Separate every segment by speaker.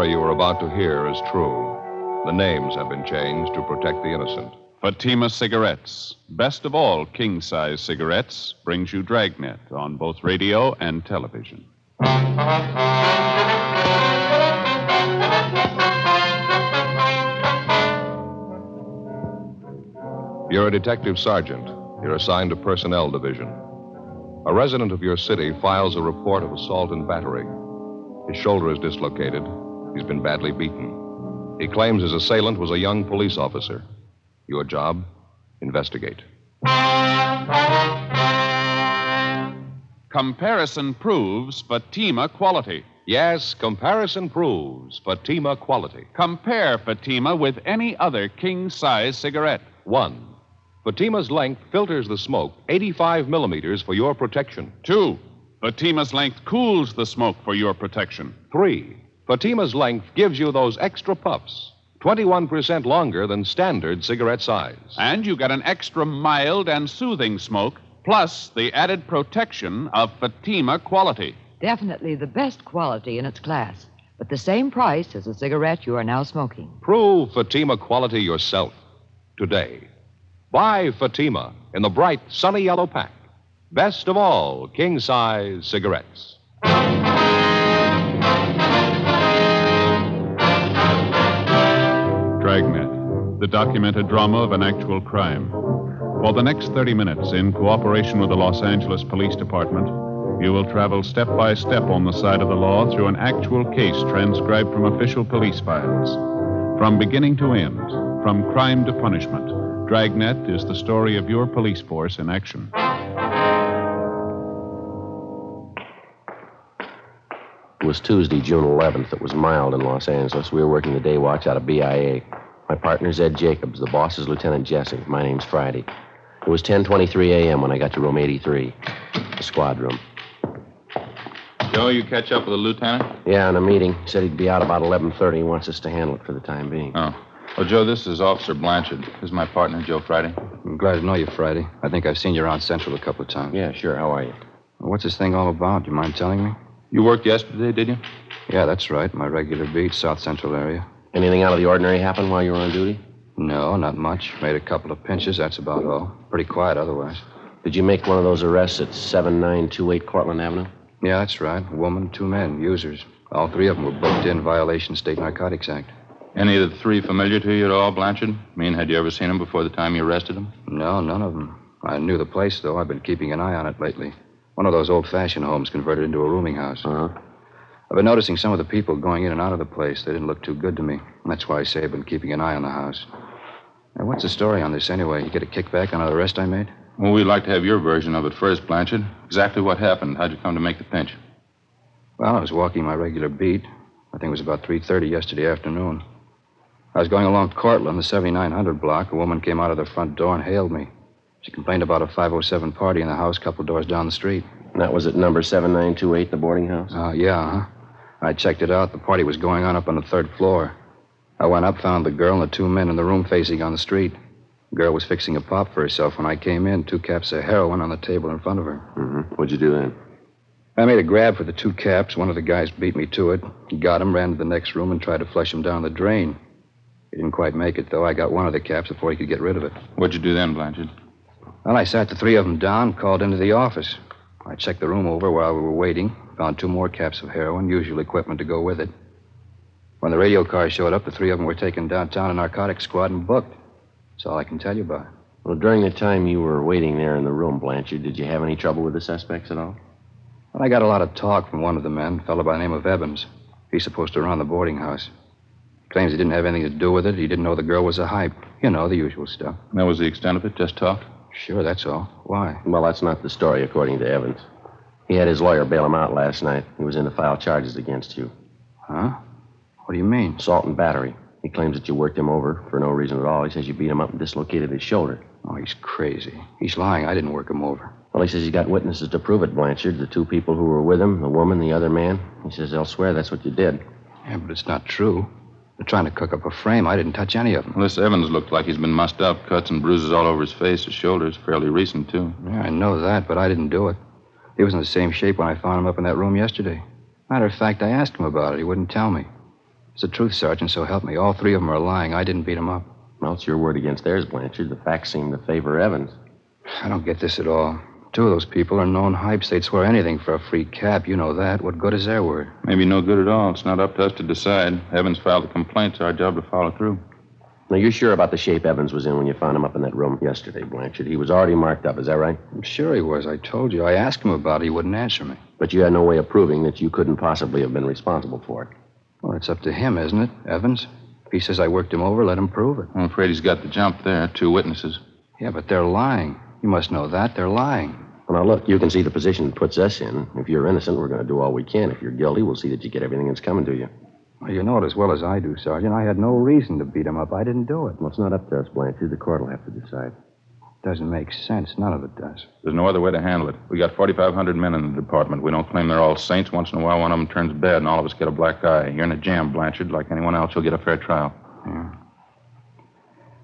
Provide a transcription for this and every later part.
Speaker 1: Story you are about to hear is true. The names have been changed to protect the innocent.
Speaker 2: Fatima Cigarettes, best of all king size cigarettes, brings you Dragnet on both radio and television.
Speaker 1: You're a detective sergeant. You're assigned to Personnel Division. A resident of your city files a report of assault and battery. His shoulder is dislocated. He's been badly beaten. He claims his assailant was a young police officer. Your job? Investigate.
Speaker 2: Comparison proves Fatima quality.
Speaker 1: Yes, comparison proves Fatima quality.
Speaker 2: Compare Fatima with any other king size cigarette.
Speaker 1: One, Fatima's length filters the smoke 85 millimeters for your protection.
Speaker 2: Two, Fatima's length cools the smoke for your protection.
Speaker 1: Three, Fatima's length gives you those extra puffs, 21% longer than standard cigarette size.
Speaker 2: And you get an extra mild and soothing smoke, plus the added protection of Fatima quality.
Speaker 3: Definitely the best quality in its class, but the same price as the cigarette you are now smoking.
Speaker 1: Prove Fatima quality yourself today. Buy Fatima in the bright, sunny yellow pack. Best of all, king size cigarettes.
Speaker 2: Dragnet, the documented drama of an actual crime. For the next 30 minutes, in cooperation with the Los Angeles Police Department, you will travel step by step on the side of the law through an actual case transcribed from official police files. From beginning to end, from crime to punishment, Dragnet is the story of your police force in action.
Speaker 4: It was Tuesday, June 11th. It was mild in Los Angeles. We were working the day watch out of BIA. My partner's Ed Jacobs. The boss is Lieutenant Jessing. My name's Friday. It was 10:23 a.m. when I got to room 83, the squad room.
Speaker 5: Joe, you catch up with the lieutenant?
Speaker 4: Yeah, in a meeting. Said he'd be out about 11:30. He wants us to handle it for the time being.
Speaker 5: Oh. Well, Joe, this is Officer Blanchard. This is my partner, Joe Friday.
Speaker 6: I'm glad to know you, Friday. I think I've seen you around Central a couple of times.
Speaker 4: Yeah, sure. How are you?
Speaker 6: What's this thing all about? Do you mind telling me?
Speaker 5: You worked yesterday, did you?
Speaker 6: Yeah, that's right. My regular beat, South Central area.
Speaker 4: Anything out of the ordinary happen while you were on duty?
Speaker 6: No, not much. Made a couple of pinches, that's about all. Pretty quiet otherwise.
Speaker 4: Did you make one of those arrests at 7928 Cortland Avenue?
Speaker 6: Yeah, that's right. A woman, two men, users. All three of them were booked in violation State Narcotics Act.
Speaker 5: Any of the three familiar to you at all, Blanchard? I mean, had you ever seen them before the time you arrested them?
Speaker 6: No, none of them. I knew the place, though. I've been keeping an eye on it lately. One of those old fashioned homes converted into a rooming house.
Speaker 4: Uh-huh.
Speaker 6: I've been noticing some of the people going in and out of the place. They didn't look too good to me. That's why I say I've been keeping an eye on the house. Now, what's the story on this anyway? You get a kickback on an arrest I made?
Speaker 5: Well, we'd like to have your version of it first, Blanchard. Exactly what happened? How'd you come to make the pinch?
Speaker 6: Well, I was walking my regular beat. I think it was about 3.30 yesterday afternoon. I was going along Cortland, the 7900 block. A woman came out of the front door and hailed me. She complained about a 507 party in the house a couple doors down the street.
Speaker 4: And that was at number 7928, the boarding house?
Speaker 6: Uh, yeah, huh? I checked it out. The party was going on up on the third floor. I went up, found the girl and the two men in the room facing on the street. The girl was fixing a pop for herself when I came in, two caps of heroin on the table in front of her.
Speaker 4: Mm-hmm. What'd you do then?
Speaker 6: I made a grab for the two caps. One of the guys beat me to it. He got him, ran to the next room, and tried to flush him down the drain. He didn't quite make it, though. I got one of the caps before he could get rid of it.
Speaker 5: What'd you do then, Blanchard?
Speaker 6: Well, I sat the three of them down, called into the office. I checked the room over while we were waiting, found two more caps of heroin, usual equipment to go with it. When the radio car showed up, the three of them were taken downtown to narcotics squad and booked. That's all I can tell you about it.
Speaker 4: Well, during the time you were waiting there in the room, Blanchard, did you have any trouble with the suspects at all?
Speaker 6: Well, I got a lot of talk from one of the men, a fellow by the name of Evans. He's supposed to run the boarding house. Claims he didn't have anything to do with it. He didn't know the girl was a hype. You know, the usual stuff.
Speaker 5: That was the extent of it? Just talk?
Speaker 6: Sure, that's all. Why?
Speaker 4: Well, that's not the story, according to Evans. He had his lawyer bail him out last night. He was in to file charges against you.
Speaker 6: Huh? What do you mean?
Speaker 4: Assault and battery. He claims that you worked him over for no reason at all. He says you beat him up and dislocated his shoulder.
Speaker 6: Oh, he's crazy. He's lying. I didn't work him over.
Speaker 4: Well, he says he's got witnesses to prove it, Blanchard. The two people who were with him, the woman, the other man. He says they'll swear that's what you did.
Speaker 6: Yeah, but it's not true. They're trying to cook up a frame. I didn't touch any of them.
Speaker 5: Well, this Evans looked like he's been mussed up, cuts and bruises all over his face. His shoulder's fairly recent, too.
Speaker 6: Yeah, I know that, but I didn't do it. He was in the same shape when I found him up in that room yesterday. Matter of fact, I asked him about it. He wouldn't tell me. It's the truth, Sergeant, so help me. All three of them are lying. I didn't beat him up.
Speaker 4: Well, it's your word against theirs, Blanchard. The facts seem to favor Evans.
Speaker 6: I don't get this at all. Two of those people are known hypes. They'd swear anything for a free cap. You know that. What good is their word?
Speaker 5: Maybe no good at all. It's not up to us to decide. Evans filed a complaint. It's our job to follow through.
Speaker 4: Now, you're sure about the shape Evans was in when you found him up in that room yesterday, Blanchard? He was already marked up, is that right?
Speaker 6: I'm sure he was. I told you. I asked him about it. He wouldn't answer me.
Speaker 4: But you had no way of proving that you couldn't possibly have been responsible for it.
Speaker 6: Well, it's up to him, isn't it, Evans? If he says I worked him over, let him prove it.
Speaker 5: I'm afraid he's got the jump there. Two witnesses.
Speaker 6: Yeah, but they're lying. You must know that. They're lying.
Speaker 4: Well, now, look, you can see the position it puts us in. If you're innocent, we're going to do all we can. If you're guilty, we'll see that you get everything that's coming to you.
Speaker 6: Well, you know it as well as I do, Sergeant. I had no reason to beat him up. I didn't do it.
Speaker 4: Well, it's not up to us, Blanchard. The court will have to decide.
Speaker 6: Doesn't make sense. None of it does.
Speaker 5: There's no other way to handle it. We got 4,500 men in the department. We don't claim they're all saints. Once in a while, one of them turns bad, and all of us get a black eye. You're in a jam, Blanchard. Like anyone else, you'll get a fair trial.
Speaker 6: Yeah.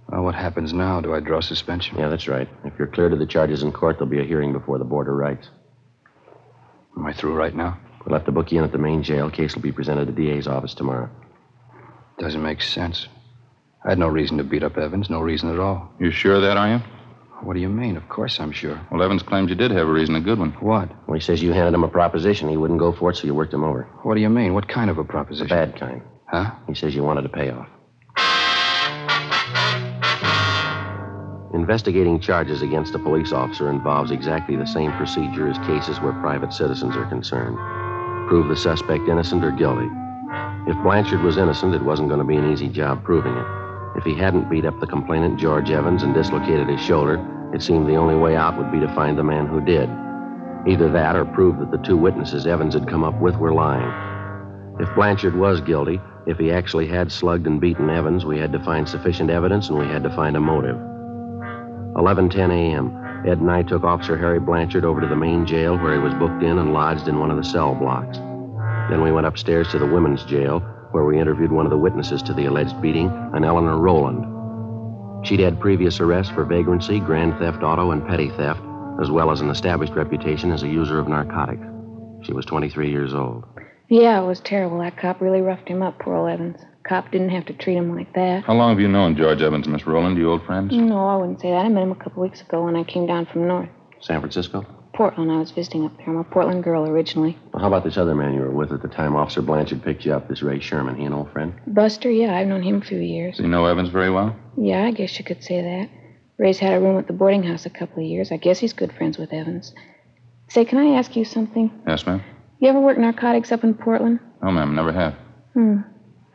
Speaker 6: Well, what happens now? Do I draw suspension?
Speaker 4: Yeah, that's right. If you're cleared of the charges in court, there'll be a hearing before the Board of Rights.
Speaker 6: Am I through right now?
Speaker 4: We'll have to book you in at the main jail. Case will be presented to the DA's office tomorrow.
Speaker 6: Doesn't make sense. I had no reason to beat up Evans. No reason at all.
Speaker 5: You sure of that, are you?
Speaker 6: What do you mean? Of course I'm sure.
Speaker 5: Well, Evans claims you did have a reason, a good one.
Speaker 6: What?
Speaker 4: Well, he says you handed him a proposition. He wouldn't go for it, so you worked him over.
Speaker 6: What do you mean? What kind of a
Speaker 4: The
Speaker 6: proposition?
Speaker 4: bad kind.
Speaker 6: Huh?
Speaker 4: He says you wanted a payoff. Investigating charges against a police officer involves exactly the same procedure as cases where private citizens are concerned. Prove the suspect innocent or guilty. If Blanchard was innocent, it wasn't going to be an easy job proving it. If he hadn't beat up the complainant, George Evans, and dislocated his shoulder, it seemed the only way out would be to find the man who did. Either that or prove that the two witnesses Evans had come up with were lying. If Blanchard was guilty, if he actually had slugged and beaten Evans, we had to find sufficient evidence and we had to find a motive. 11:10 a.m. Ed and I took Officer Harry Blanchard over to the main jail where he was booked in and lodged in one of the cell blocks. Then we went upstairs to the women's jail where we interviewed one of the witnesses to the alleged beating, an Eleanor Rowland. She'd had previous arrests for vagrancy, grand theft auto, and petty theft, as well as an established reputation as a user of narcotics. She was 23 years old.
Speaker 7: Yeah, it was terrible. That cop really roughed him up, poor old Evans. Cop didn't have to treat him like that.
Speaker 5: How long have you known George Evans, Miss Rowland? You old friends?
Speaker 7: No, I wouldn't say that. I met him a couple weeks ago when I came down from north.
Speaker 4: San Francisco?
Speaker 7: Portland. I was visiting up there. I'm a Portland girl originally.
Speaker 4: Well, how about this other man you were with at the time Officer Blanchard picked you up, this Ray Sherman? He an old friend?
Speaker 7: Buster, yeah, I've known him a few years.
Speaker 5: Do you know Evans very well?
Speaker 7: Yeah, I guess you could say that. Ray's had a room at the boarding house a couple of years. I guess he's good friends with Evans. Say, can I ask you something?
Speaker 5: Yes, ma'am.
Speaker 7: You ever work narcotics up in Portland?
Speaker 5: No, ma'am, never have.
Speaker 7: Hmm.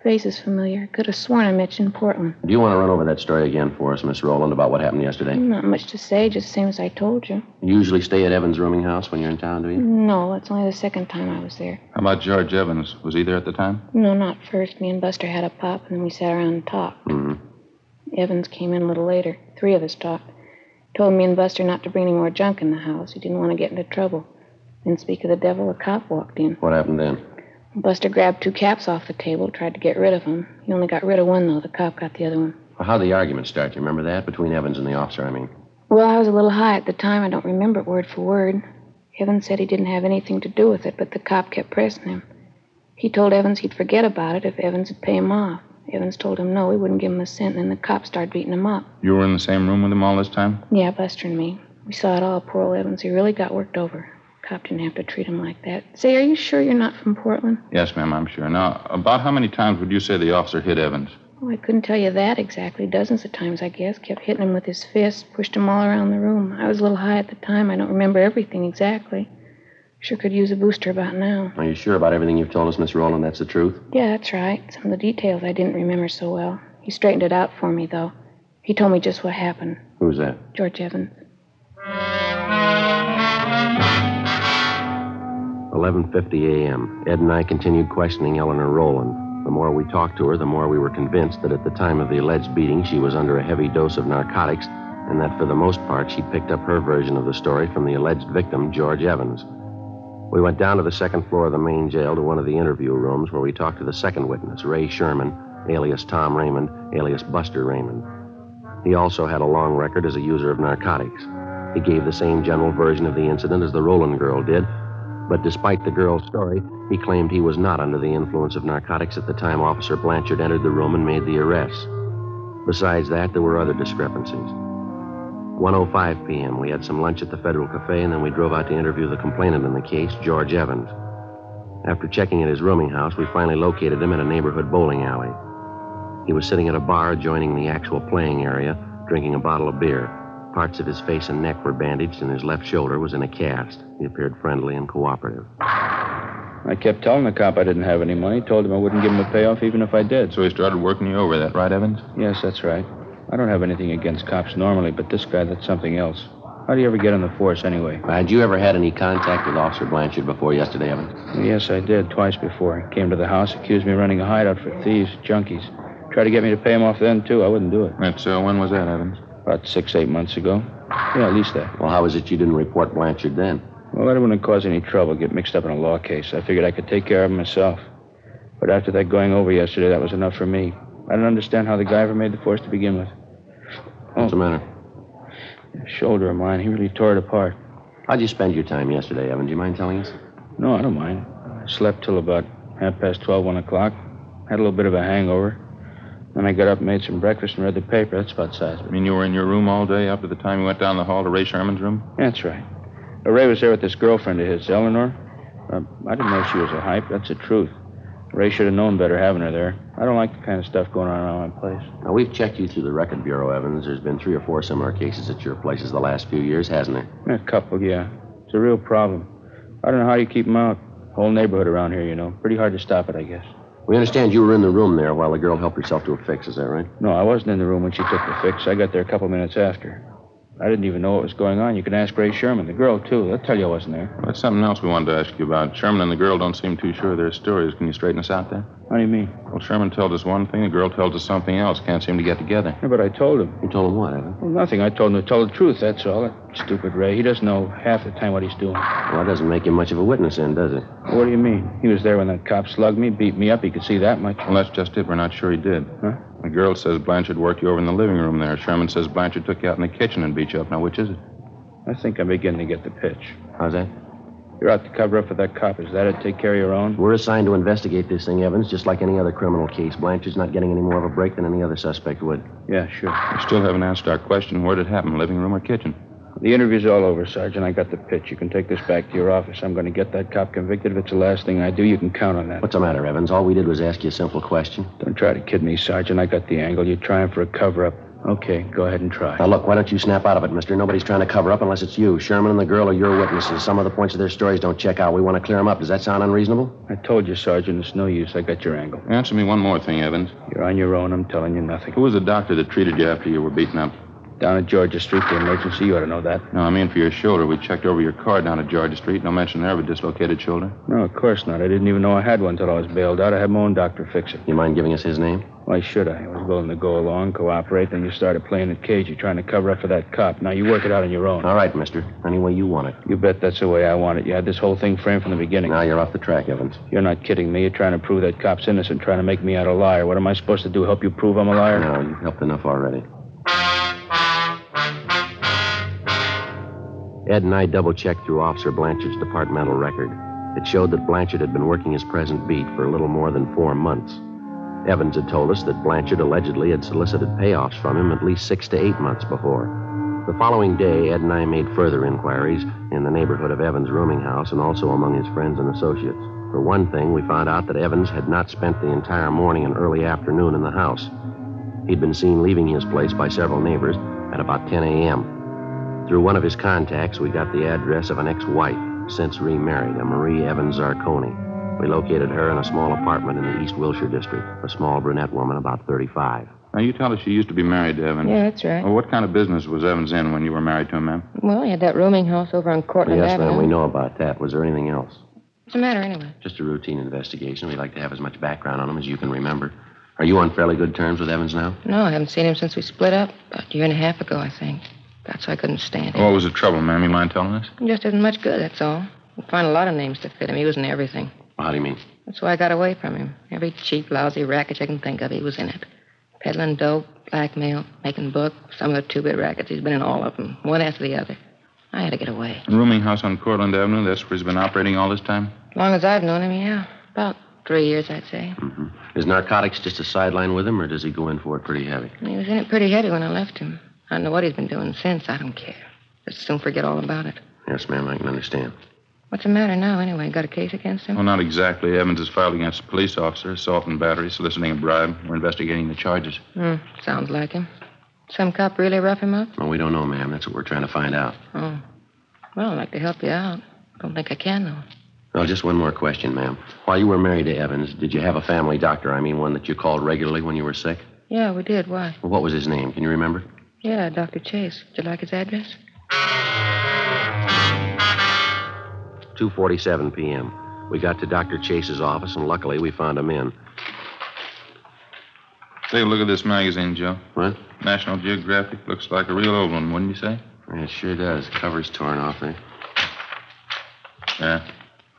Speaker 7: Face is familiar. Could have sworn I met you in Portland.
Speaker 4: Do you want to run over that story again for us, Miss Rowland, about what happened yesterday?
Speaker 7: Not much to say, just the same as I told you.
Speaker 4: You usually stay at Evans' rooming house when you're in town, do you?
Speaker 7: No, that's only the second time I was there.
Speaker 5: How about George Evans? Was he there at the time?
Speaker 7: No, not first. Me and Buster had a pop, and then we sat around and talked.
Speaker 4: Mm-hmm.
Speaker 7: Evans came in a little later. Three of us talked. Told me and Buster not to bring any more junk in the house. He didn't want to get into trouble. Then, speak of the devil, a cop walked in.
Speaker 4: What happened then?
Speaker 7: Buster grabbed two caps off the table, tried to get rid of them. He only got rid of one, though. The cop got the other one.
Speaker 4: Well, how'd the argument start? You remember that? Between Evans and the officer, I mean.
Speaker 7: Well, I was a little high at the time. I don't remember it word for word. Evans said he didn't have anything to do with it, but the cop kept pressing him. He told Evans he'd forget about it if Evans would pay him off. Evans told him no, he wouldn't give him a cent, and then the cop started beating him up.
Speaker 5: You were in the same room with him all this time?
Speaker 7: Yeah, Buster and me. We saw it all. Poor old Evans. He really got worked over. Cop didn't have to treat him like that. Say, are you sure you're not from Portland?
Speaker 5: Yes, ma'am, I'm sure. Now, about how many times would you say the officer hit Evans?
Speaker 7: Oh, I couldn't tell you that exactly. Dozens of times, I guess. Kept hitting him with his fist, pushed him all around the room. I was a little high at the time. I don't remember everything exactly. Sure could use a booster about now.
Speaker 4: Are you sure about everything you've told us, Miss Rowland? That's the truth?
Speaker 7: Yeah, that's right. Some of the details I didn't remember so well. He straightened it out for me, though. He told me just what happened.
Speaker 4: Who's that?
Speaker 7: George Evans.
Speaker 4: 11:50 a.m. Ed and I continued questioning Eleanor Rowland. The more we talked to her, the more we were convinced that at the time of the alleged beating, she was under a heavy dose of narcotics, and that for the most part, she picked up her version of the story from the alleged victim, George Evans. We went down to the second floor of the main jail to one of the interview rooms where we talked to the second witness, Ray Sherman, alias Tom Raymond, alias Buster Raymond. He also had a long record as a user of narcotics. He gave the same general version of the incident as the Rowland girl did, but despite the girl's story, he claimed he was not under the influence of narcotics at the time Officer Blanchard entered the room and made the arrest. Besides that, there were other discrepancies. 1.05 p.m., we had some lunch at the Federal Cafe, and then we drove out to interview the complainant in the case, George Evans. After checking at his rooming house, we finally located him in a neighborhood bowling alley. He was sitting at a bar adjoining the actual playing area, drinking a bottle of beer. Parts of his face and neck were bandaged, and his left shoulder was in a cast. He appeared friendly and cooperative.
Speaker 8: I kept telling the cop I didn't have any money. Told him I wouldn't give him a payoff even if I did.
Speaker 5: So he started working you over, that right, Evans?
Speaker 8: Yes, that's right. I don't have anything against cops normally, but this guy, that's something else. How do you ever get on the force anyway?
Speaker 4: Had you ever had any contact with Officer Blanchard before yesterday, Evans?
Speaker 8: Yes, I did, twice before. He came to the house, accused me of running a hideout for thieves, junkies. Tried to get me to pay him off then, too. I wouldn't do it.
Speaker 5: That's, uh, when was that, Evans?
Speaker 8: About six, eight months ago. Yeah, at least that.
Speaker 4: Well, how is it you didn't report Blanchard then?
Speaker 8: Well, I didn't want to cause any trouble, get mixed up in a law case. I figured I could take care of him myself. But after that going over yesterday, that was enough for me. I don't understand how the guy ever made the force to begin with. Oh.
Speaker 4: What's the oh. matter?
Speaker 8: That shoulder of mine, he really tore it apart.
Speaker 4: How'd you spend your time yesterday, Evan? Do you mind telling us?
Speaker 8: No, I don't mind. I slept till about half past 12, 1 o'clock. Had a little bit of a hangover. Then I got up and made some breakfast and read the paper. That's about size of
Speaker 5: I mean, you were in your room all day up to the time you went down the hall to Ray Sherman's room?
Speaker 8: That's right. Uh, Ray was there with this girlfriend of his, Eleanor. Uh, I didn't know she was a hype. That's the truth. Ray should have known better having her there. I don't like the kind of stuff going on around my place.
Speaker 4: Now, we've checked you through the record bureau, Evans. There's been three or four similar cases at your places the last few years, hasn't there?
Speaker 8: A couple, yeah. It's a real problem. I don't know how you keep them out. Whole neighborhood around here, you know. Pretty hard to stop it, I guess.
Speaker 4: We understand you were in the room there while the girl helped herself to a fix. Is that right?
Speaker 8: No, I wasn't in the room when she took the fix. I got there a couple minutes after. I didn't even know what was going on. You can ask Ray Sherman, the girl, too. They'll tell you I wasn't there.
Speaker 5: Well, that's something else we wanted to ask you about. Sherman and the girl don't seem too sure of their stories. Can you straighten us out there?
Speaker 8: How do you mean?
Speaker 5: Well, Sherman tells us one thing, the girl tells us something else. Can't seem to get together.
Speaker 8: Yeah, but I told him.
Speaker 4: You told him what, Evan?
Speaker 8: Well, nothing. I told him to tell the truth, that's all. That stupid Ray. He doesn't know half the time what he's doing.
Speaker 4: Well, that doesn't make him much of a witness, then, does it?
Speaker 8: What do you mean? He was there when that cop slugged me, beat me up. He could see that much.
Speaker 5: Well, that's just it. We're not sure he did.
Speaker 8: Huh?
Speaker 5: The girl says Blanchard worked you over in the living room there. Sherman says Blanchard took you out in the kitchen and beat you up. Now, which is it?
Speaker 8: I think I'm beginning to get the pitch.
Speaker 4: How's that?
Speaker 8: You're out to cover up for that cop. Is that it? Take care of your own?
Speaker 4: We're assigned to investigate this thing, Evans, just like any other criminal case. Blanchard's not getting any more of a break than any other suspect would.
Speaker 8: Yeah, sure.
Speaker 5: We still haven't asked our question. Where did it happen, living room or kitchen?
Speaker 8: The interview's all over, Sergeant. I got the pitch. You can take this back to your office. I'm going to get that cop convicted. If it's the last thing I do, you can count on that.
Speaker 4: What's the matter, Evans? All we did was ask you a simple question.
Speaker 8: Don't try to kid me, Sergeant. I got the angle. You're trying for a cover up. Okay, go ahead and try.
Speaker 4: Now, look, why don't you snap out of it, mister? Nobody's trying to cover up unless it's you. Sherman and the girl are your witnesses. Some of the points of their stories don't check out. We want to clear them up. Does that sound unreasonable?
Speaker 8: I told you, Sergeant, it's no use. I got your angle.
Speaker 5: Answer me one more thing, Evans.
Speaker 8: You're on your own. I'm telling you nothing.
Speaker 5: Who was the doctor that treated you after you were beaten up?
Speaker 8: Down at Georgia Street, the emergency. You ought to know that.
Speaker 5: No, I mean for your shoulder. We checked over your car down at Georgia Street. No mention there of a dislocated shoulder.
Speaker 8: No, of course not. I didn't even know I had one until I was bailed out. I had my own doctor fix it.
Speaker 4: You mind giving us his name?
Speaker 8: Why should I? I was willing to go along, cooperate. Then you started playing it cagey, trying to cover up for that cop. Now you work it out on your own.
Speaker 4: All right, mister. Any way you want it.
Speaker 8: You bet that's the way I want it. You had this whole thing framed from the beginning.
Speaker 4: Now you're off the track, Evans.
Speaker 8: You're not kidding me. You're trying to prove that cop's innocent, trying to make me out a liar. What am I supposed to do? Help you prove I'm a liar?
Speaker 4: No, you've helped enough already. Ed and I double checked through Officer Blanchard's departmental record. It showed that Blanchard had been working his present beat for a little more than four months. Evans had told us that Blanchard allegedly had solicited payoffs from him at least six to eight months before. The following day, Ed and I made further inquiries in the neighborhood of Evans' rooming house and also among his friends and associates. For one thing, we found out that Evans had not spent the entire morning and early afternoon in the house. He'd been seen leaving his place by several neighbors at about 10 a.m. Through one of his contacts, we got the address of an ex wife, since remarried, a Marie Evans Zarconi. We located her in a small apartment in the East Wilshire district, a small brunette woman about 35.
Speaker 5: Now, you tell us she used to be married to Evans.
Speaker 7: Yeah, that's right.
Speaker 5: Well, what kind of business was Evans in when you were married to him, ma'am?
Speaker 7: Well, he had that rooming house over on Cortland
Speaker 4: yes,
Speaker 7: Avenue.
Speaker 4: ma'am, we know about that. Was there anything else?
Speaker 7: What's the matter, anyway?
Speaker 4: Just a routine investigation. We'd like to have as much background on him as you can remember. Are you on fairly good terms with Evans now?
Speaker 7: No, I haven't seen him since we split up. About a year and a half ago, I think. That's why I couldn't stand him.
Speaker 5: What was the trouble, ma'am? You mind telling us?
Speaker 7: He just isn't much good, that's all. You find a lot of names to fit him. He was in everything.
Speaker 4: Well, how do you mean?
Speaker 7: That's why I got away from him. Every cheap, lousy racket you can think of, he was in it. Peddling dope, blackmail, making book, some of the two-bit rackets. He's been in all of them, one after the other. I had to get away.
Speaker 5: Rooming house on Cortland Avenue, that's where he's been operating all this time?
Speaker 7: As long as I've known him, yeah. About three years, I'd say.
Speaker 4: Mm-hmm. Is narcotics just a sideline with him, or does he go in for it pretty heavy?
Speaker 7: He was in it pretty heavy when I left him. I don't know what he's been doing since. I don't care. Just soon forget all about it.
Speaker 4: Yes, ma'am, I can understand.
Speaker 7: What's the matter now, anyway? Got a case against him?
Speaker 5: Well, not exactly. Evans is filed against a police officer, assault and battery, soliciting a bribe. We're investigating the charges.
Speaker 7: Hmm, sounds like him. Some cop really rough him up?
Speaker 4: Well, we don't know, ma'am. That's what we're trying to find out.
Speaker 7: Oh. Well, I'd like to help you out. Don't think I can, though.
Speaker 4: Well, just one more question, ma'am. While you were married to Evans, did you have a family doctor? I mean, one that you called regularly when you were sick?
Speaker 7: Yeah, we did. Why?
Speaker 4: Well, what was his name? Can you remember?
Speaker 7: Yeah, Dr. Chase. Would you like his address?
Speaker 4: 2.47 p.m. We got to Dr. Chase's office, and luckily we found him in.
Speaker 5: Take a look at this magazine, Joe.
Speaker 4: What?
Speaker 5: National Geographic. Looks like a real old one, wouldn't you say?
Speaker 4: Yeah, it sure does. Cover's torn off there.
Speaker 5: Yeah.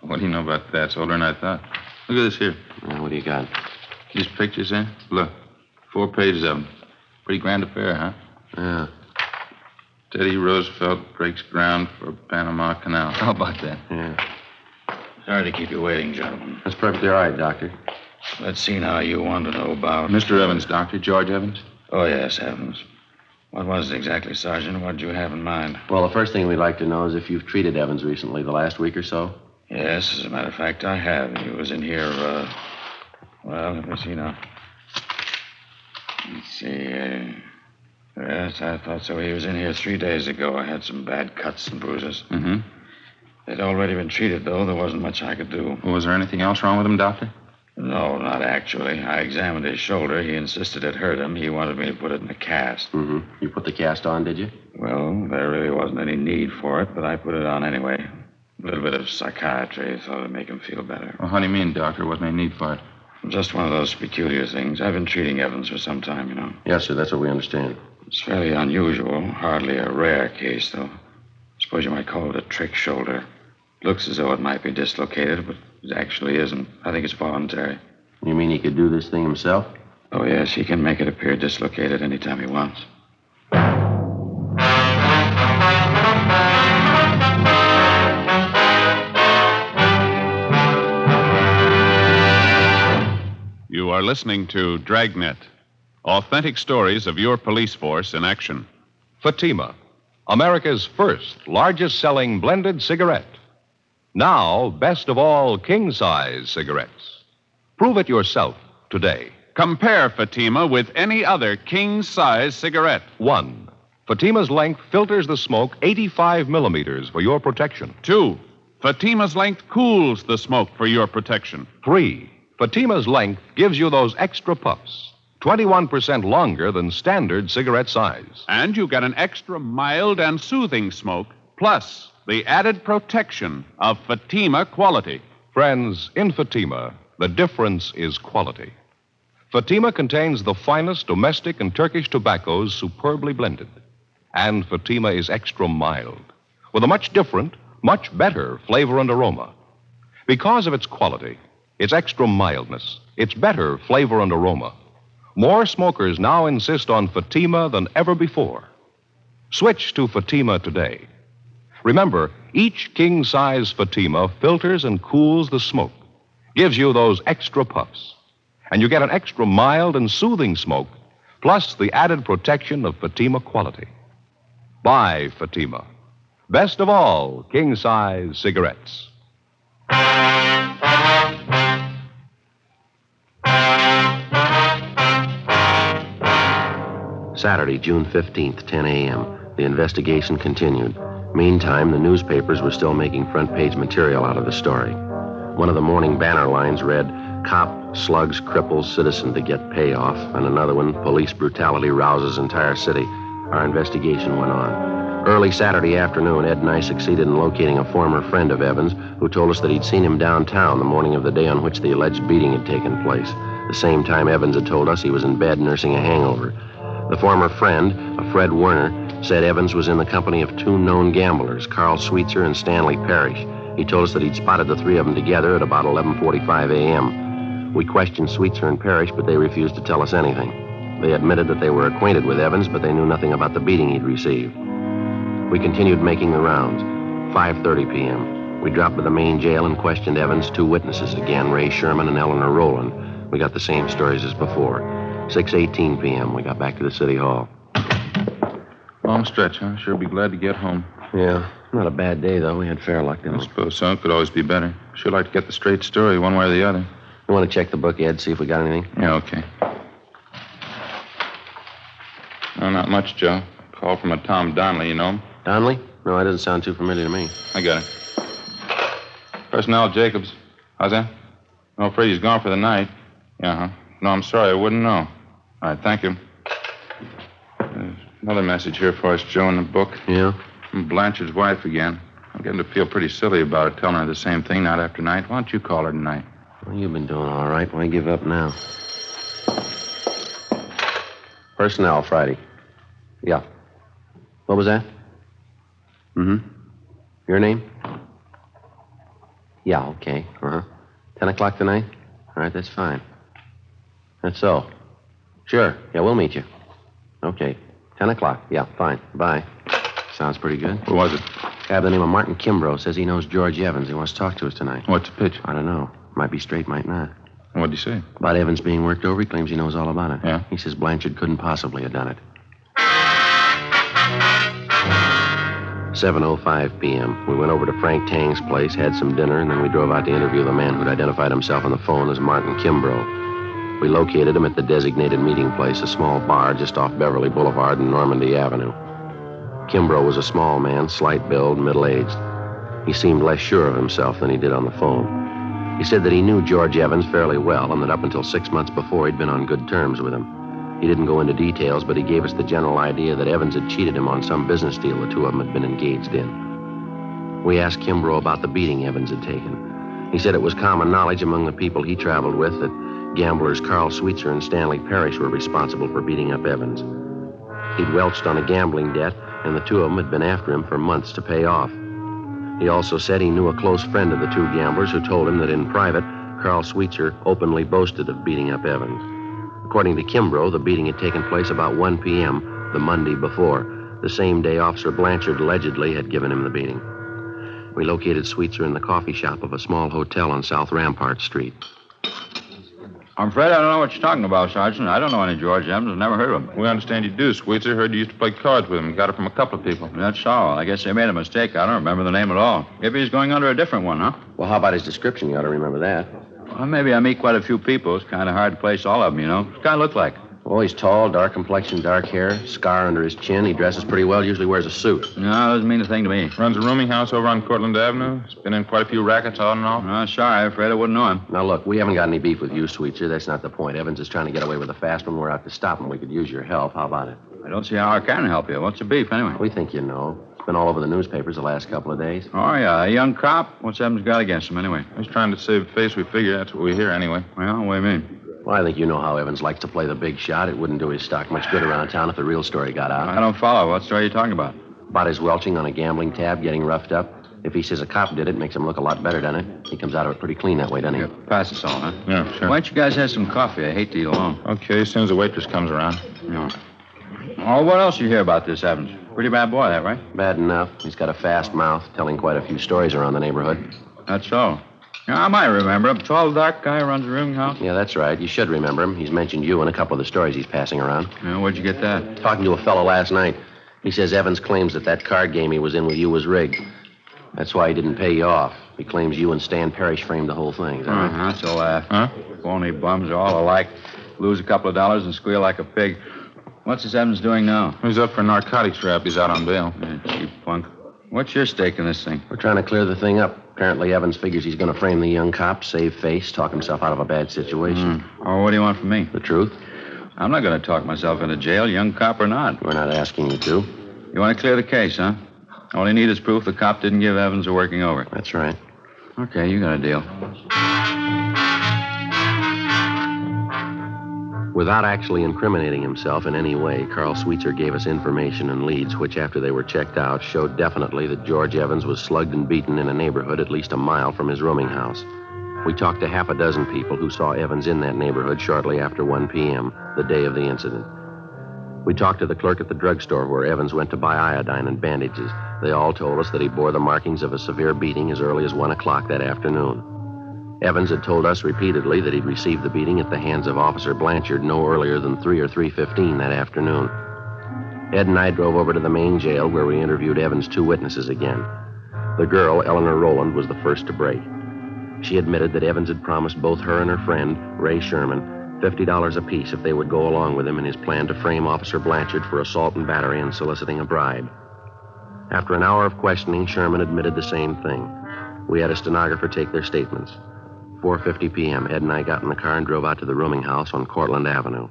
Speaker 5: What do you know about that? It's older than I thought. Look at this here.
Speaker 4: Yeah, what do you got?
Speaker 5: These pictures, eh? Look. Four pages of them. Pretty grand affair, huh?
Speaker 4: Yeah.
Speaker 5: Teddy Roosevelt breaks ground for Panama Canal. How about that?
Speaker 4: Yeah.
Speaker 9: Sorry to keep you waiting, gentlemen.
Speaker 4: That's perfectly all right, Doctor.
Speaker 9: Let's see now. You want to know about.
Speaker 5: Mr. Evans, Doctor. George Evans.
Speaker 9: Oh, yes, Evans. What was it exactly, Sergeant? What did you have in mind?
Speaker 4: Well, the first thing we'd like to know is if you've treated Evans recently, the last week or so.
Speaker 9: Yes, as a matter of fact, I have. He was in here, uh. Well, let me see now. Let's see. Uh, yes, I thought so. He was in here three days ago. I had some bad cuts and bruises.
Speaker 5: Mm-hmm.
Speaker 9: They'd already been treated, though. There wasn't much I could do.
Speaker 5: Was there anything else wrong with him, Doctor?
Speaker 9: No, not actually. I examined his shoulder. He insisted it hurt him. He wanted me to put it in a cast.
Speaker 4: Mm-hmm. You put the cast on, did you?
Speaker 9: Well, there really wasn't any need for it, but I put it on anyway. A little bit of psychiatry. Thought it'd make him feel better.
Speaker 5: Well, how do you mean, Doctor? Wasn't any need for it?
Speaker 9: Just one of those peculiar things. I've been treating Evans for some time, you know.
Speaker 4: Yes, sir. That's what we understand.
Speaker 9: It's fairly unusual. Hardly a rare case, though. Suppose you might call it a trick shoulder. Looks as though it might be dislocated, but it actually isn't. I think it's voluntary.
Speaker 4: You mean he could do this thing himself?
Speaker 9: Oh, yes. He can make it appear dislocated anytime he wants.
Speaker 2: You are listening to Dragnet, authentic stories of your police force in action.
Speaker 1: Fatima, America's first largest selling blended cigarette. Now, best of all, king size cigarettes. Prove it yourself today.
Speaker 2: Compare Fatima with any other king size cigarette.
Speaker 1: One, Fatima's length filters the smoke 85 millimeters for your protection.
Speaker 2: Two, Fatima's length cools the smoke for your protection.
Speaker 1: Three, Fatima's length gives you those extra puffs, 21% longer than standard cigarette size.
Speaker 2: And you get an extra mild and soothing smoke, plus the added protection of Fatima quality.
Speaker 1: Friends, in Fatima, the difference is quality. Fatima contains the finest domestic and Turkish tobaccos superbly blended. And Fatima is extra mild, with a much different, much better flavor and aroma. Because of its quality, its extra mildness, its better flavor and aroma, more smokers now insist on Fatima than ever before. Switch to Fatima today. Remember, each king size Fatima filters and cools the smoke, gives you those extra puffs, and you get an extra mild and soothing smoke, plus the added protection of Fatima quality. Buy Fatima. Best of all, king size cigarettes.
Speaker 4: Saturday, June 15th, 10 a.m. The investigation continued. Meantime, the newspapers were still making front page material out of the story. One of the morning banner lines read, Cop slugs cripples citizen to get payoff, and another one, Police brutality rouses entire city. Our investigation went on. Early Saturday afternoon, Ed and I succeeded in locating a former friend of Evans who told us that he'd seen him downtown the morning of the day on which the alleged beating had taken place. The same time Evans had told us he was in bed nursing a hangover. The former friend, a Fred Werner, said Evans was in the company of two known gamblers, Carl Sweetser and Stanley Parrish. He told us that he'd spotted the three of them together at about 11:45 a.m. We questioned Sweetser and Parrish, but they refused to tell us anything. They admitted that they were acquainted with Evans, but they knew nothing about the beating he'd received. We continued making the rounds. 5:30 p.m. We dropped to the main jail and questioned Evans' two witnesses again, Ray Sherman and Eleanor Rowland. We got the same stories as before. 6:18 p.m. We got back to the city hall.
Speaker 5: Long stretch, huh? Sure be glad to get home.
Speaker 4: Yeah, not a bad day though. We had fair luck. Didn't
Speaker 5: I suppose so. Could always be better. Sure like to get the straight story, one way or the other.
Speaker 4: You want to check the book, Ed? See if we got anything.
Speaker 5: Yeah, okay. No, not much, Joe. Call from a Tom Donnelly, you know him?
Speaker 4: Donnelly? No, that doesn't sound too familiar to me.
Speaker 5: I got it. Personnel Jacobs. How's that? I'm afraid he's gone for the night. Yeah, huh? No, I'm sorry. I wouldn't know. All right, thank you. There's another message here for us, Joe, in the book.
Speaker 4: Yeah?
Speaker 5: From Blanchard's wife again. I'm getting to feel pretty silly about it, telling her the same thing night after night. Why don't you call her tonight?
Speaker 4: Well, you've been doing all right. Why give up now? Personnel, Friday. Yeah. What was that? Mm-hmm. Your name? Yeah, okay. Uh-huh. Ten o'clock tonight? All right, that's fine. That's so. Sure. Yeah, we'll meet you. Okay. Ten o'clock. Yeah, fine. Bye. Sounds pretty good.
Speaker 5: Who was it?
Speaker 4: Guy by the name of Martin Kimbrough says he knows George Evans. He wants to talk to us tonight.
Speaker 5: What's the pitch?
Speaker 4: I don't know. Might be straight, might not.
Speaker 5: What'd he say?
Speaker 4: About Evans being worked over, he claims he knows all about it.
Speaker 5: Yeah?
Speaker 4: He says Blanchard couldn't possibly have done it. 7.05 p.m. We went over to Frank Tang's place, had some dinner, and then we drove out to interview the man who'd identified himself on the phone as Martin Kimbrough. We located him at the designated meeting place, a small bar just off Beverly Boulevard and Normandy Avenue. Kimbrough was a small man, slight build, middle-aged. He seemed less sure of himself than he did on the phone. He said that he knew George Evans fairly well and that up until six months before he'd been on good terms with him. He didn't go into details, but he gave us the general idea that Evans had cheated him on some business deal the two of them had been engaged in. We asked Kimbrough about the beating Evans had taken. He said it was common knowledge among the people he traveled with that gamblers Carl Sweetser and Stanley Parrish were responsible for beating up Evans. He'd welched on a gambling debt, and the two of them had been after him for months to pay off. He also said he knew a close friend of the two gamblers who told him that in private, Carl Sweetser openly boasted of beating up Evans. According to Kimbrough, the beating had taken place about 1 p.m. the Monday before, the same day Officer Blanchard allegedly had given him the beating. We located Sweetser in the coffee shop of a small hotel on South Rampart Street.
Speaker 10: I'm afraid I don't know what you're talking about, Sergeant. I don't know any George Evans. I've never heard of him.
Speaker 5: We understand you do, Sweetser. Heard you used to play cards with him. Got it from a couple of people.
Speaker 10: That's all. I guess they made a mistake. I don't remember the name at all. Maybe he's going under a different one, huh?
Speaker 4: Well, how about his description? You ought to remember that.
Speaker 10: Well, maybe I meet quite a few people. It's kind of hard to place all of them, you know. What guy look like?
Speaker 4: Oh, he's tall, dark complexion, dark hair, scar under his chin. He dresses pretty well, usually wears a suit.
Speaker 10: No, doesn't mean a thing to me.
Speaker 5: Runs a rooming house over on Cortland Avenue. He's been in quite a few rackets on and off.
Speaker 10: Ah, oh, sorry. I'm afraid I wouldn't know him.
Speaker 4: Now, look, we haven't got any beef with you, Sweetser. That's not the point. Evans is trying to get away with a fast one. We're out to stop him. We could use your help. How about it?
Speaker 10: I don't see how I can help you. What's the beef, anyway?
Speaker 4: We think you know. It's been all over the newspapers the last couple of days.
Speaker 10: Oh, yeah. A young cop? What's Evans got against him, anyway?
Speaker 5: He's trying to save face. We figure that's what we hear anyway.
Speaker 10: Well, what do you mean?
Speaker 4: Well, I think you know how Evans likes to play the big shot. It wouldn't do his stock much good around town if the real story got out.
Speaker 10: I don't follow. What story are you talking about?
Speaker 4: About his welching on a gambling tab, getting roughed up. If he says a cop did it, it makes him look a lot better, doesn't it? He comes out of it pretty clean that way, doesn't he?
Speaker 10: Yeah, pass us all, huh?
Speaker 5: Yeah, sure.
Speaker 10: Why don't you guys have some coffee? I hate to eat alone.
Speaker 5: Okay, as soon as the waitress comes around.
Speaker 10: Yeah. Oh, what else you hear about this Evans? Pretty bad boy, that, right?
Speaker 4: Bad enough. He's got a fast mouth, telling quite a few stories around the neighborhood.
Speaker 10: That's so. Yeah, I might remember him. Tall, dark guy runs a rooming house.
Speaker 4: Yeah, that's right. You should remember him. He's mentioned you in a couple of the stories he's passing around.
Speaker 10: Yeah, where'd you get that?
Speaker 4: Talking to a fellow last night. He says Evans claims that that card game he was in with you was rigged. That's why he didn't pay you off. He claims you and Stan Parrish framed the whole thing. Is that right?
Speaker 10: Uh-huh, that's a laugh.
Speaker 5: Huh?
Speaker 10: Phony bums are all alike. Lose a couple of dollars and squeal like a pig. What's this Evans doing now?
Speaker 5: He's up for narcotics rap. He's out on bail.
Speaker 10: Yeah, cheap punk. What's your stake in this thing?
Speaker 4: We're trying to clear the thing up. Apparently, Evans figures he's going to frame the young cop, save face, talk himself out of a bad situation.
Speaker 10: Hmm. Oh, what do you want from me?
Speaker 4: The truth?
Speaker 10: I'm not going to talk myself into jail, young cop or not.
Speaker 4: We're not asking you to.
Speaker 10: You want to clear the case, huh? All you need is proof the cop didn't give Evans a working over.
Speaker 4: That's right.
Speaker 10: Okay, you got a deal.
Speaker 4: Without actually incriminating himself in any way, Carl Sweetser gave us information and leads, which, after they were checked out, showed definitely that George Evans was slugged and beaten in a neighborhood at least a mile from his rooming house. We talked to half a dozen people who saw Evans in that neighborhood shortly after 1 p.m., the day of the incident. We talked to the clerk at the drugstore where Evans went to buy iodine and bandages. They all told us that he bore the markings of a severe beating as early as 1 o'clock that afternoon. Evans had told us repeatedly that he'd received the beating at the hands of Officer Blanchard no earlier than 3 or 3.15 that afternoon. Ed and I drove over to the main jail where we interviewed Evans' two witnesses again. The girl, Eleanor Rowland, was the first to break. She admitted that Evans had promised both her and her friend, Ray Sherman, $50 apiece if they would go along with him in his plan to frame Officer Blanchard for assault and battery and soliciting a bribe. After an hour of questioning, Sherman admitted the same thing. We had a stenographer take their statements. 4:50 p.m. Ed and I got in the car and drove out to the rooming house on Cortland Avenue.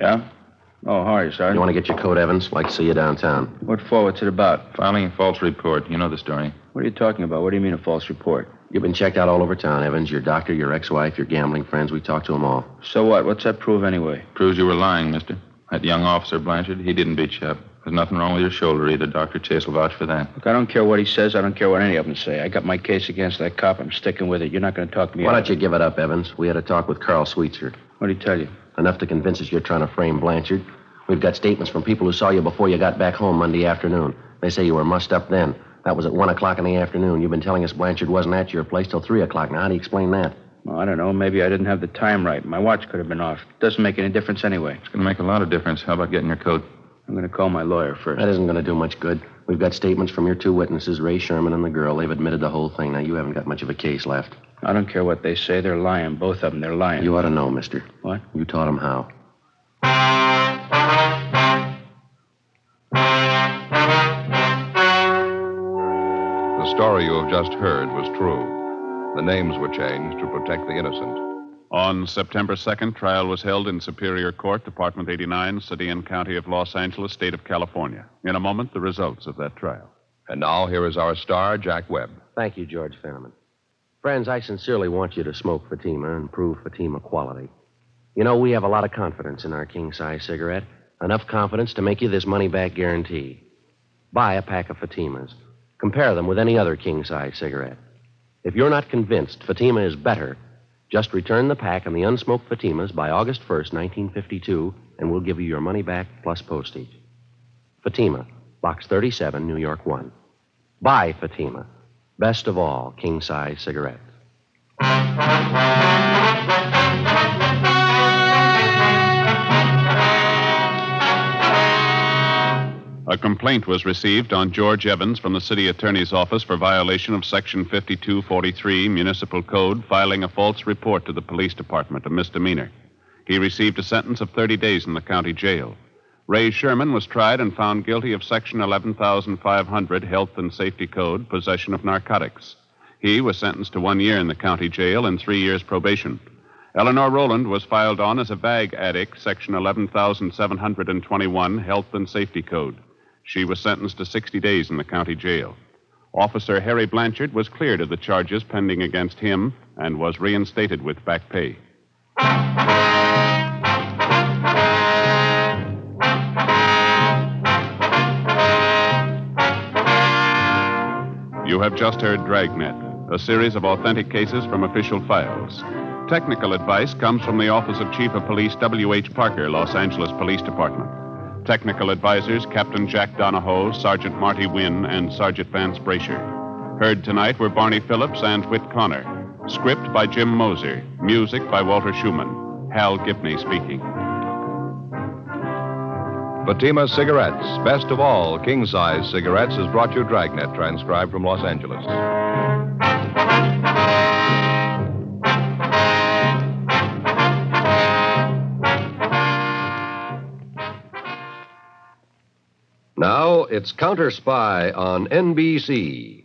Speaker 10: Yeah? Oh, how are you, Sergeant?
Speaker 4: You want to get your coat, Evans? Like to see you downtown.
Speaker 10: What for? What's it about?
Speaker 5: Filing a false report. You know the story.
Speaker 10: What are you talking about? What do you mean a false report?
Speaker 4: You've been checked out all over town, Evans. Your doctor, your ex-wife, your gambling friends. We talked to them all.
Speaker 10: So what? What's that prove anyway?
Speaker 5: Proves you were lying, mister. That young officer, Blanchard, he didn't beat you up. There's nothing wrong with your shoulder either. Dr. Chase will vouch for that.
Speaker 10: Look, I don't care what he says. I don't care what any of them say. I got my case against that cop. I'm sticking with it. You're not going to talk to me
Speaker 4: Why
Speaker 10: out
Speaker 4: don't
Speaker 10: of
Speaker 4: you
Speaker 10: it.
Speaker 4: give it up, Evans? We had a talk with Carl Sweetser.
Speaker 10: What did he tell you?
Speaker 4: Enough to convince us you're trying to frame Blanchard. We've got statements from people who saw you before you got back home Monday afternoon. They say you were mussed up then. That was at 1 o'clock in the afternoon. You've been telling us Blanchard wasn't at your place till 3 o'clock. Now, how do you explain that?
Speaker 10: Well, I don't know. Maybe I didn't have the time right. My watch could have been off. Doesn't make any difference anyway.
Speaker 5: It's going to make a lot of difference. How about getting your coat?
Speaker 10: I'm going to call my lawyer first.
Speaker 4: That isn't going to do much good. We've got statements from your two witnesses, Ray Sherman and the girl. They've admitted the whole thing. Now, you haven't got much of a case left.
Speaker 10: I don't care what they say. They're lying. Both of them. They're lying.
Speaker 4: You ought to know, mister.
Speaker 10: What?
Speaker 4: You taught them how.
Speaker 1: The story you have just heard was true. The names were changed to protect the innocent.
Speaker 2: On September 2nd, trial was held in Superior Court, Department 89, City and County of Los Angeles, State of California. In a moment, the results of that trial.
Speaker 1: And now, here is our star, Jack Webb.
Speaker 4: Thank you, George Fenneman. Friends, I sincerely want you to smoke Fatima and prove Fatima quality. You know, we have a lot of confidence in our king size cigarette. Enough confidence to make you this money back guarantee. Buy a pack of Fatimas. Compare them with any other king size cigarette. If you're not convinced Fatima is better, just return the pack and the unsmoked Fatimas by August 1st, 1952, and we'll give you your money back plus postage. Fatima, Box 37, New York 1. Buy Fatima. Best of all, king size cigarettes.
Speaker 2: A complaint was received on George Evans from the city attorney's office for violation of Section 5243 Municipal Code, filing a false report to the police department, a misdemeanor. He received a sentence of 30 days in the county jail. Ray Sherman was tried and found guilty of Section 11500 Health and Safety Code, possession of narcotics. He was sentenced to one year in the county jail and three years probation. Eleanor Rowland was filed on as a bag addict, Section 11721 Health and Safety Code. She was sentenced to 60 days in the county jail. Officer Harry Blanchard was cleared of the charges pending against him and was reinstated with back pay. You have just heard Dragnet, a series of authentic cases from official files. Technical advice comes from the Office of Chief of Police W.H. Parker, Los Angeles Police Department. Technical advisors Captain Jack Donahoe, Sergeant Marty Wynn, and Sergeant Vance Brasher. Heard tonight were Barney Phillips and Whit Connor. Script by Jim Moser. Music by Walter Schumann. Hal Gibney speaking.
Speaker 1: Fatima Cigarettes, best of all king size cigarettes, has brought you Dragnet, transcribed from Los Angeles.
Speaker 11: Now it's Counter Spy on NBC.